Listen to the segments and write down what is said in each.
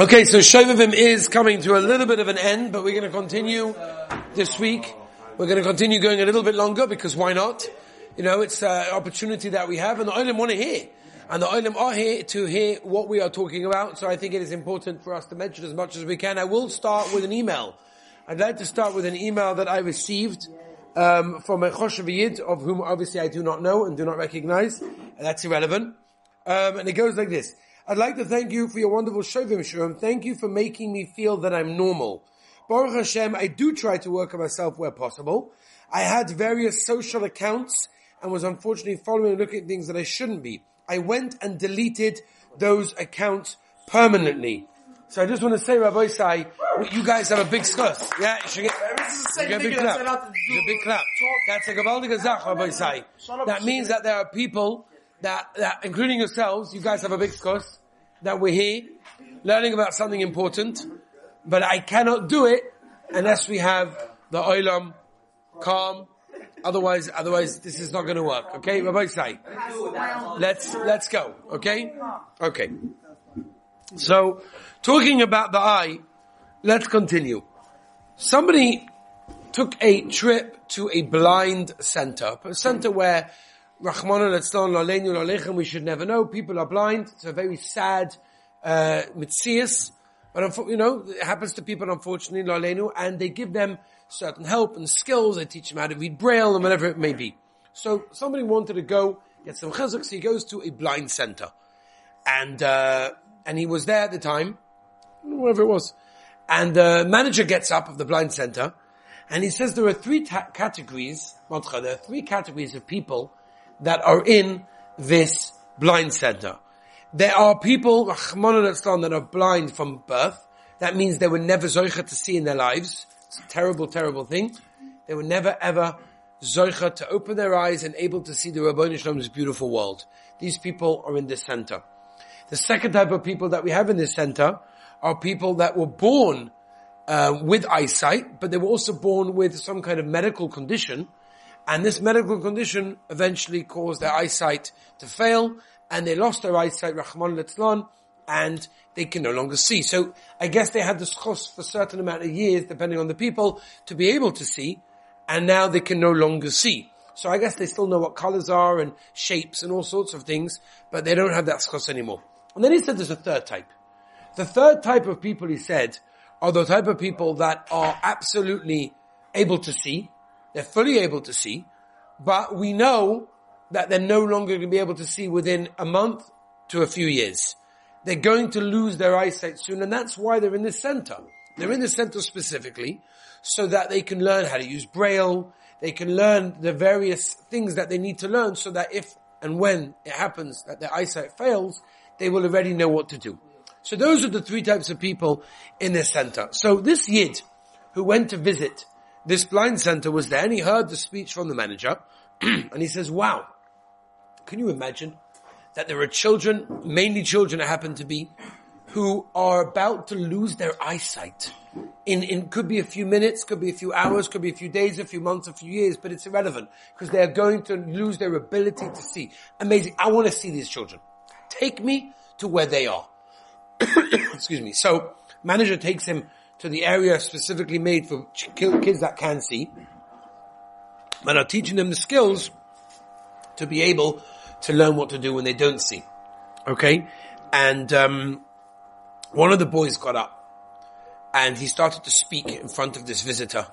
Okay, so Shovavim is coming to a little bit of an end, but we're going to continue this week. We're going to continue going a little bit longer because why not? You know, it's an opportunity that we have and the Olim want to hear. And the Olim are here to hear what we are talking about, so I think it is important for us to mention as much as we can. I will start with an email. I'd like to start with an email that I received um, from a Choshev Yid, of whom obviously I do not know and do not recognize, and that's irrelevant. Um, and it goes like this. I'd like to thank you for your wonderful Shovim Shiurim. Thank you for making me feel that I'm normal. Baruch Hashem, I do try to work on myself where possible. I had various social accounts and was unfortunately following and looking at things that I shouldn't be. I went and deleted those accounts permanently. So I just want to say, Rabbosai, you guys have a big zechus. Yeah, you should get, you get a big clap. You get a big clap. That's a Gavaldiga Zach, Rabbosai. That means that there are people that, that, including yourselves, you guys have a big course, that we're here, learning about something important, but I cannot do it unless we have the oilam calm. Otherwise, otherwise this is not going to work. Okay, Rabbosai. Let's, let's go. Okay? Okay. So, talking about the eye, let's continue. Somebody took a trip to a blind center, a center where Rahman al we should never know. People are blind. It's a very sad, uh, mitzias. But, you know, it happens to people, unfortunately, lalenu, and they give them certain help and skills. They teach them how to read braille and whatever it may be. So somebody wanted to go get some chazak, so he goes to a blind center. And, uh, and he was there at the time, whatever it was. And the manager gets up of the blind center, and he says there are three ta- categories, there are three categories of people that are in this blind center. There are people, that are blind from birth. That means they were never zoicha to see in their lives. It's a terrible, terrible thing. They were never ever zoicha to open their eyes and able to see the Rabboni Shalom's beautiful world. These people are in this center. The second type of people that we have in this center are people that were born uh, with eyesight, but they were also born with some kind of medical condition and this medical condition eventually caused their eyesight to fail, and they lost their eyesight, Rahman Litzlan, and they can no longer see. So I guess they had this chos for a certain amount of years, depending on the people, to be able to see, and now they can no longer see. So I guess they still know what colors are and shapes and all sorts of things, but they don't have that chos anymore. And then he said there's a third type. The third type of people, he said, are the type of people that are absolutely able to see, they're fully able to see, but we know that they're no longer going to be able to see within a month to a few years. They're going to lose their eyesight soon, and that's why they're in the center. They're in the center specifically so that they can learn how to use Braille, they can learn the various things that they need to learn so that if and when it happens that their eyesight fails, they will already know what to do. So those are the three types of people in the center. So this Yid who went to visit this blind center was there and he heard the speech from the manager and he says, wow, can you imagine that there are children, mainly children it happen to be, who are about to lose their eyesight. In, in, could be a few minutes, could be a few hours, could be a few days, a few months, a few years, but it's irrelevant because they are going to lose their ability to see. Amazing. I want to see these children. Take me to where they are. Excuse me. So manager takes him to the area specifically made for kids that can see, but are teaching them the skills to be able to learn what to do when they don't see. Okay? And, um, one of the boys got up and he started to speak in front of this visitor.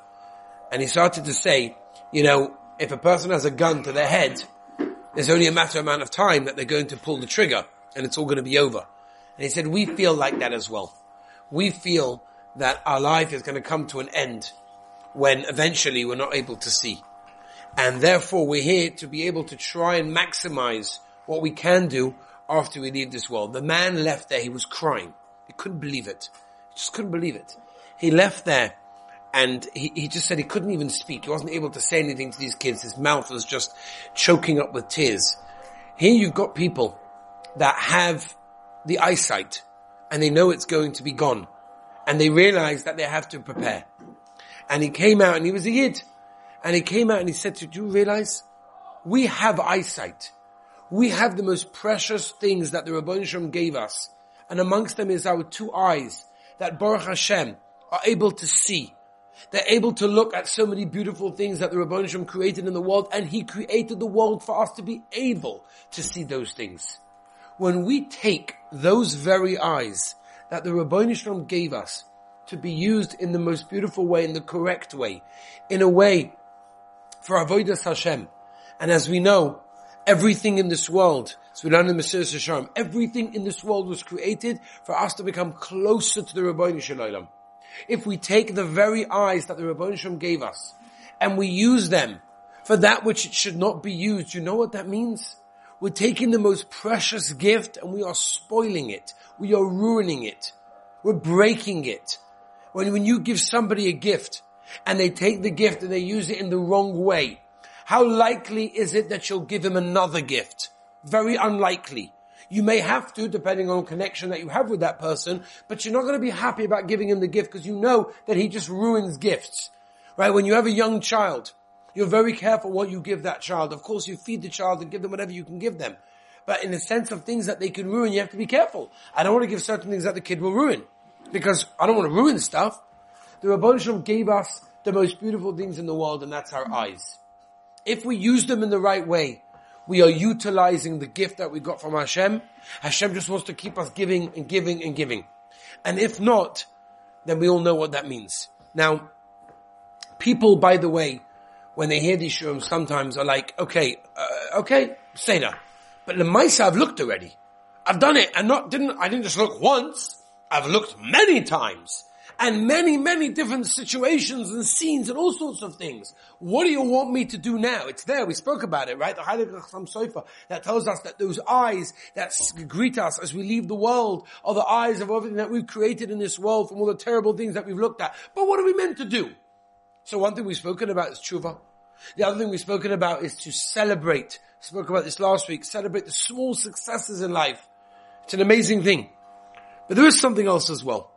And he started to say, you know, if a person has a gun to their head, there's only a matter amount of time that they're going to pull the trigger and it's all going to be over. And he said, we feel like that as well. We feel that our life is going to come to an end when eventually we're not able to see. And therefore we're here to be able to try and maximize what we can do after we leave this world. The man left there, he was crying. He couldn't believe it. He just couldn't believe it. He left there and he, he just said he couldn't even speak. He wasn't able to say anything to these kids. His mouth was just choking up with tears. Here you've got people that have the eyesight and they know it's going to be gone and they realized that they have to prepare. And he came out and he was a yid. And he came out and he said, to, do you realize? We have eyesight. We have the most precious things that the Rabban Shem gave us. And amongst them is our two eyes that Baruch Hashem are able to see. They're able to look at so many beautiful things that the Rabban Hashem created in the world and He created the world for us to be able to see those things. When we take those very eyes that the Rabban Hashem gave us to be used in the most beautiful way, in the correct way, in a way for Avodah Hashem. And as we know, everything in this world, as we in Yesharim, everything in this world was created for us to become closer to the Rabbi Shalom. If we take the very eyes that the Rabbi Shalom gave us and we use them for that which it should not be used, you know what that means? We're taking the most precious gift and we are spoiling it. We are ruining it. We're breaking it. When, when you give somebody a gift and they take the gift and they use it in the wrong way, how likely is it that you'll give him another gift? Very unlikely. You may have to, depending on connection that you have with that person, but you're not going to be happy about giving him the gift because you know that he just ruins gifts. Right? When you have a young child, you're very careful what you give that child. Of course, you feed the child and give them whatever you can give them. But in the sense of things that they can ruin, you have to be careful. I don't want to give certain things that the kid will ruin because I don't want to ruin stuff. The Rabban gave us the most beautiful things in the world and that's our eyes. If we use them in the right way, we are utilizing the gift that we got from Hashem. Hashem just wants to keep us giving and giving and giving. And if not, then we all know what that means. Now, people, by the way, when they hear these shurim, sometimes are like, okay, uh, okay, Seder. But the mice I've looked already. I've done it and not, didn't, I didn't just look once. I've looked many times and many, many different situations and scenes and all sorts of things. What do you want me to do now? It's there. We spoke about it, right? The Heilige Chasam Sofer that tells us that those eyes that greet us as we leave the world are the eyes of everything that we've created in this world from all the terrible things that we've looked at. But what are we meant to do? So one thing we've spoken about is tshuva. The other thing we've spoken about is to celebrate. spoke about this last week. Celebrate the small successes in life. It's an amazing thing. But there is something else as well.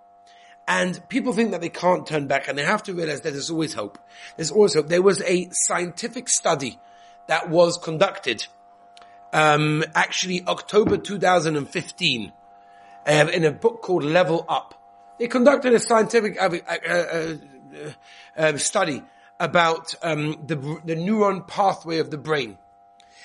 And people think that they can't turn back and they have to realize that there's always hope. There's always hope. There was a scientific study that was conducted, um, actually October 2015, uh, in a book called Level Up. They conducted a scientific uh, uh, uh um, study about um, the, the neuron pathway of the brain.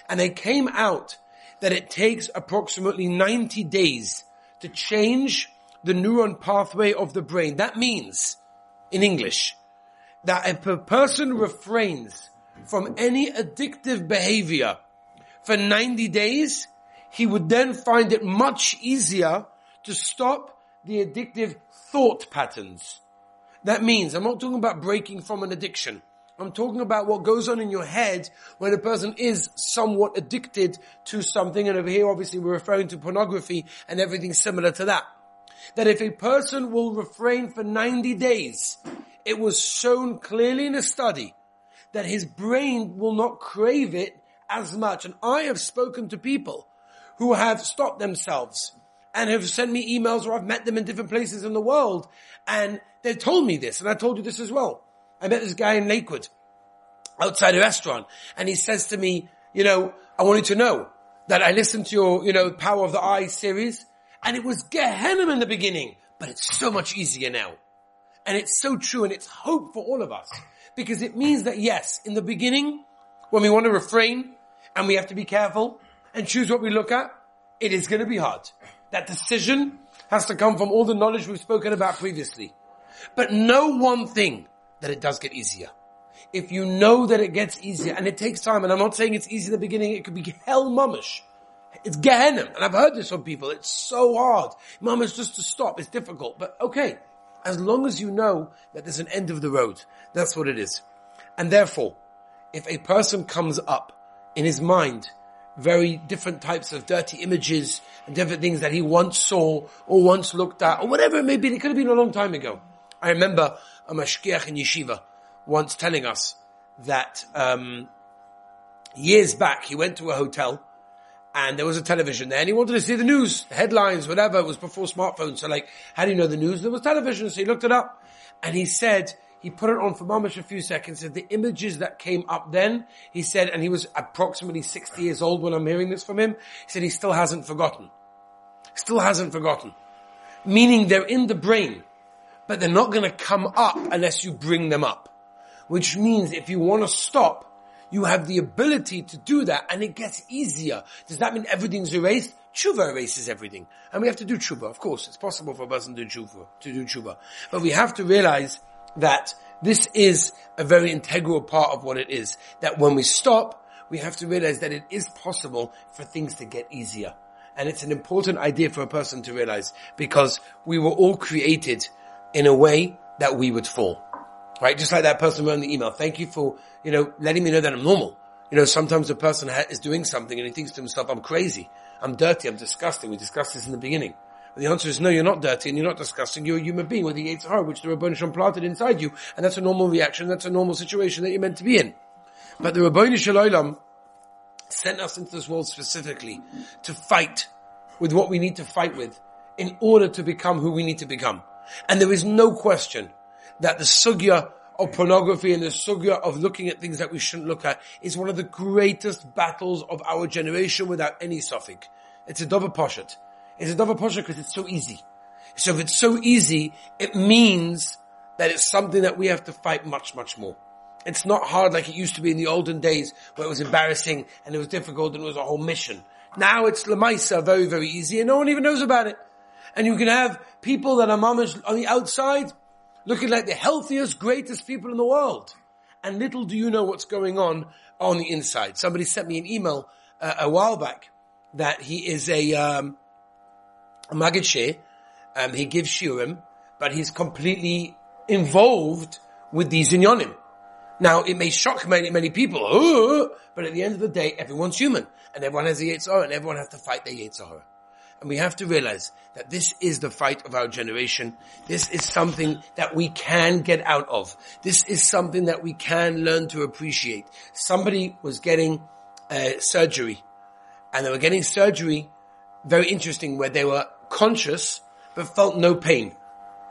And they came out that it takes approximately 90 days to change the neuron pathway of the brain. That means, in English, that if a person refrains from any addictive behavior for 90 days, he would then find it much easier to stop the addictive thought patterns. That means, I'm not talking about breaking from an addiction. I'm talking about what goes on in your head when a person is somewhat addicted to something. And over here, obviously, we're referring to pornography and everything similar to that that if a person will refrain for 90 days, it was shown clearly in a study that his brain will not crave it as much. And I have spoken to people who have stopped themselves and have sent me emails or I've met them in different places in the world and they told me this and I told you this as well. I met this guy in Lakewood outside a restaurant and he says to me, you know, I wanted to know that I listened to your, you know, Power of the Eye series and it was Gehenna in the beginning, but it's so much easier now. And it's so true and it's hope for all of us. Because it means that yes, in the beginning, when we want to refrain and we have to be careful and choose what we look at, it is going to be hard. That decision has to come from all the knowledge we've spoken about previously. But know one thing, that it does get easier. If you know that it gets easier, and it takes time, and I'm not saying it's easy in the beginning, it could be hell mamish. It's Gehenna. And I've heard this from people. It's so hard. It's just to stop. It's difficult. But okay. As long as you know that there's an end of the road. That's what it is. And therefore, if a person comes up in his mind very different types of dirty images and different things that he once saw or once looked at or whatever it may be, it could have been a long time ago. I remember a mashgiach in yeshiva once telling us that um, years back he went to a hotel and there was a television there and he wanted to see the news, the headlines, whatever. It was before smartphones. So like, how do you know the news? There was television. So he looked it up and he said, he put it on for mamish a few seconds, and the images that came up then, he said, and he was approximately 60 years old when I'm hearing this from him, he said he still hasn't forgotten. Still hasn't forgotten. meaning they're in the brain, but they're not going to come up unless you bring them up. Which means if you want to stop, you have the ability to do that and it gets easier. Does that mean everything's erased? Tshuva erases everything. And we have to do tshuva. Of course, it's possible for a person to do tshuva, to do. But we have to realize that this is a very integral part of what it is. That when we stop, we have to realize that it is possible for things to get easier. And it's an important idea for a person to realize because we were all created in a way that we would fall. Right? Just like that person wrote in the email. Thank you for, you know, letting me know that I'm normal. You know, sometimes a person ha- is doing something and he thinks to himself, I'm crazy. I'm dirty. I'm disgusting. We discussed this in the beginning. But the answer is no, you're not dirty and you're not disgusting. You're a human being with the Yetzer Hara, which the Rabban Shalom planted inside you. And that's a normal reaction. That's a normal situation that you're meant to be in. But the Rabban Shalom sent us into this world specifically to fight with what we need to fight with in order to become who we need to become. And there is no question that the sugya of pornography and the sugya of looking at things that we shouldn't look at is one of the greatest battles of our generation without any suffix. It's a double poshet. It's a double poshet because it's so easy. So if it's so easy, it means that it's something that we have to fight much, much more. It's not hard like it used to be in the olden days where it was embarrassing and it was difficult and it was a whole mission. Now it's Lamaisa, very, very easy and no one even knows about it. And you can have people that are mamish on the outside looking like the healthiest, greatest people in the world. And little do you know what's going on on the inside. Somebody sent me an email uh, a while back that he is a, um, a Magid um, he gives shiurim, but he's completely involved with these inyonim. Now, it may shock many, many people, but at the end of the day, everyone's human, and everyone has a Yetzer Hara, and everyone has to fight their Yetzer Hara. And we have to realize that this is the fight of our generation. This is something that we can get out of. This is something that we can learn to appreciate. Somebody was getting uh, surgery, and they were getting surgery, very interesting, where they were conscious, but felt no pain.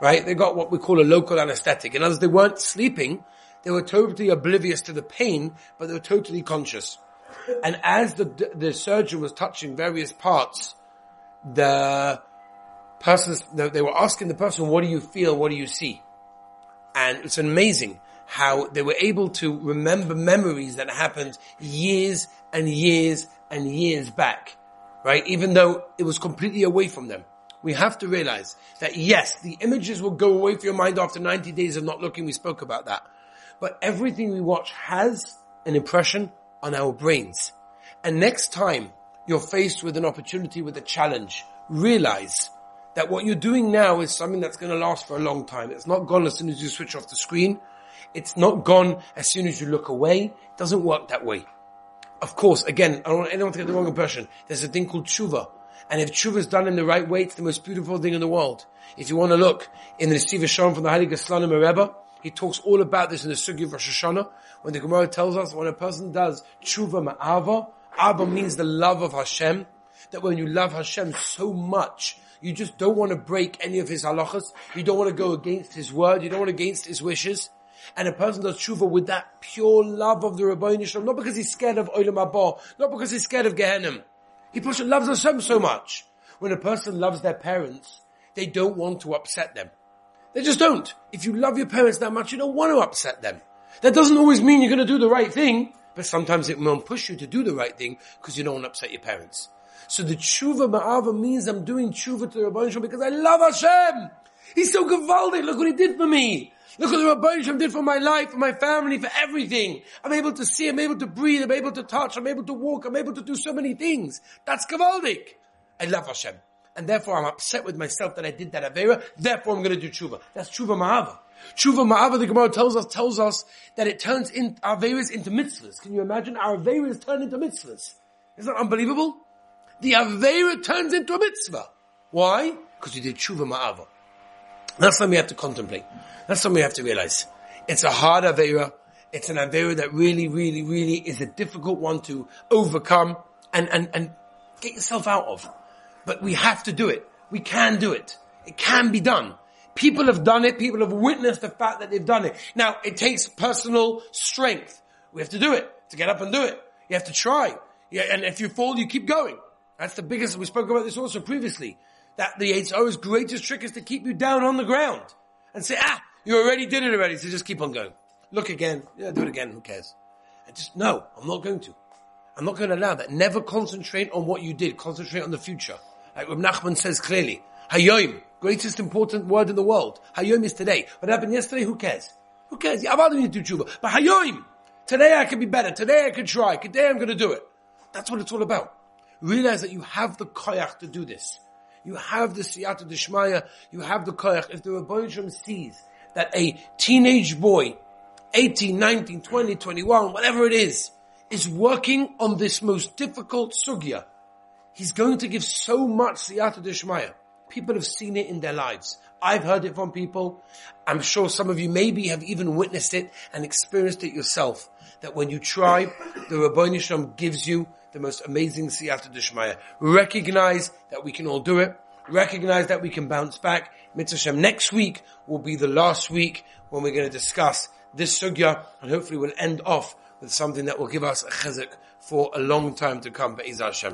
Right? They got what we call a local anesthetic. Other words, they weren't sleeping, they were totally oblivious to the pain, but they were totally conscious. And as the, the surgeon was touching various parts, the person, they were asking the person, what do you feel? What do you see? And it's amazing how they were able to remember memories that happened years and years and years back, right? Even though it was completely away from them. We have to realize that yes, the images will go away from your mind after 90 days of not looking. We spoke about that. But everything we watch has an impression on our brains. And next time you're faced with an opportunity, with a challenge, realize that what you're doing now is something that's going to last for a long time. It's not gone as soon as you switch off the screen. It's not gone as soon as you look away. It doesn't work that way. Of course, again, I don't want anyone to get the wrong impression. There's a thing called tshuva. And if tshuva is done in the right way, it's the most beautiful thing in the world. If you want to look in the Nesivos Shalom from the Heilige Slonim Rebbe, he talks all about this in the Sugi of Rosh Hashanah, when the Gemara tells us when a person does tshuva ma'ava, ava means the love of Hashem, that when you love Hashem so much, you just don't want to break any of his halachas, you don't want to go against his word, you don't want against his wishes, and a person does tshuva with that pure love of the Rabbi Shalom, not because he's scared of Olam Haba, not because he's scared of Gehenim. He loves Hashem so much. When a person loves their parents, they don't want to upset them. They just don't. If you love your parents that much, you don't want to upset them. That doesn't always mean you're going to do the right thing, but sometimes it won't push you to do the right thing because you don't want to upset your parents. So the tshuva ma'ava means I'm doing tshuva to the Rabbi Shalom because I love Hashem. He's so gewaldig. Look what he did for me. Look what the Rabbi Shalom did for my life, for my family, for everything. I'm able to see, I'm able to breathe, I'm able to touch, I'm able to walk, I'm able to do so many things. That's gewaldig. I love Hashem and therefore I'm upset with myself that I did that Avera, therefore I'm going to do tshuva. That's tshuva ma'ava. Tshuva ma'ava, the Gemara tells us, tells us that it turns in, Averas into mitzvahs. Can you imagine? Our Averas turn into mitzvahs. Isn't that unbelievable? The Avera turns into a mitzvah. Why? Because you did tshuva ma'ava. That's something we have to contemplate. That's something we have to realize. It's a hard Avera. It's an Avera that really, really, really is a difficult one to overcome and, and, and get yourself out of. But we have to do it. We can do it. It can be done. People have done it. People have witnessed the fact that they've done it. Now, it takes personal strength. We have to do it. To get up and do it. You have to try. Yeah, and if you fall, you keep going. That's the biggest, we spoke about this also previously. that the Yetzer Hara's greatest trick is to keep you down on the ground and say, ah, you already did it already, so just keep on going. Look again, yeah, do it again, who cares? And just, no, I'm not going to. I'm not going to allow that. Never concentrate on what you did, concentrate on the future. Like Reb Nachman says clearly, Hayoim, greatest important word in the world. Hayoim is today. What happened yesterday, who cares? Who cares? I'm not going to do tshuva. But Hayoim, today I can be better, today I can try, today I'm going to do it. That's what it's all about. Realize that you have the koyach to do this. You have the siyata dishmaya, you have the koyach. If the Rebbeinu sees that a teenage boy, 18, 19, 20, 21, whatever it is, is working on this most difficult sugya, he's going to give so much siyata dishmaya. People have seen it in their lives. I've heard it from people. I'm sure some of you maybe have even witnessed it and experienced it yourself. That when you try, the Rabbi Shalom gives you the most amazing siyata dishmaya. Recognize that we can all do it. Recognize that we can bounce back. Mitzvah next week will be the last week when we're going to discuss this sugya and hopefully we'll end off with something that will give us a chizuk for a long time to come. Be'ez Hashem.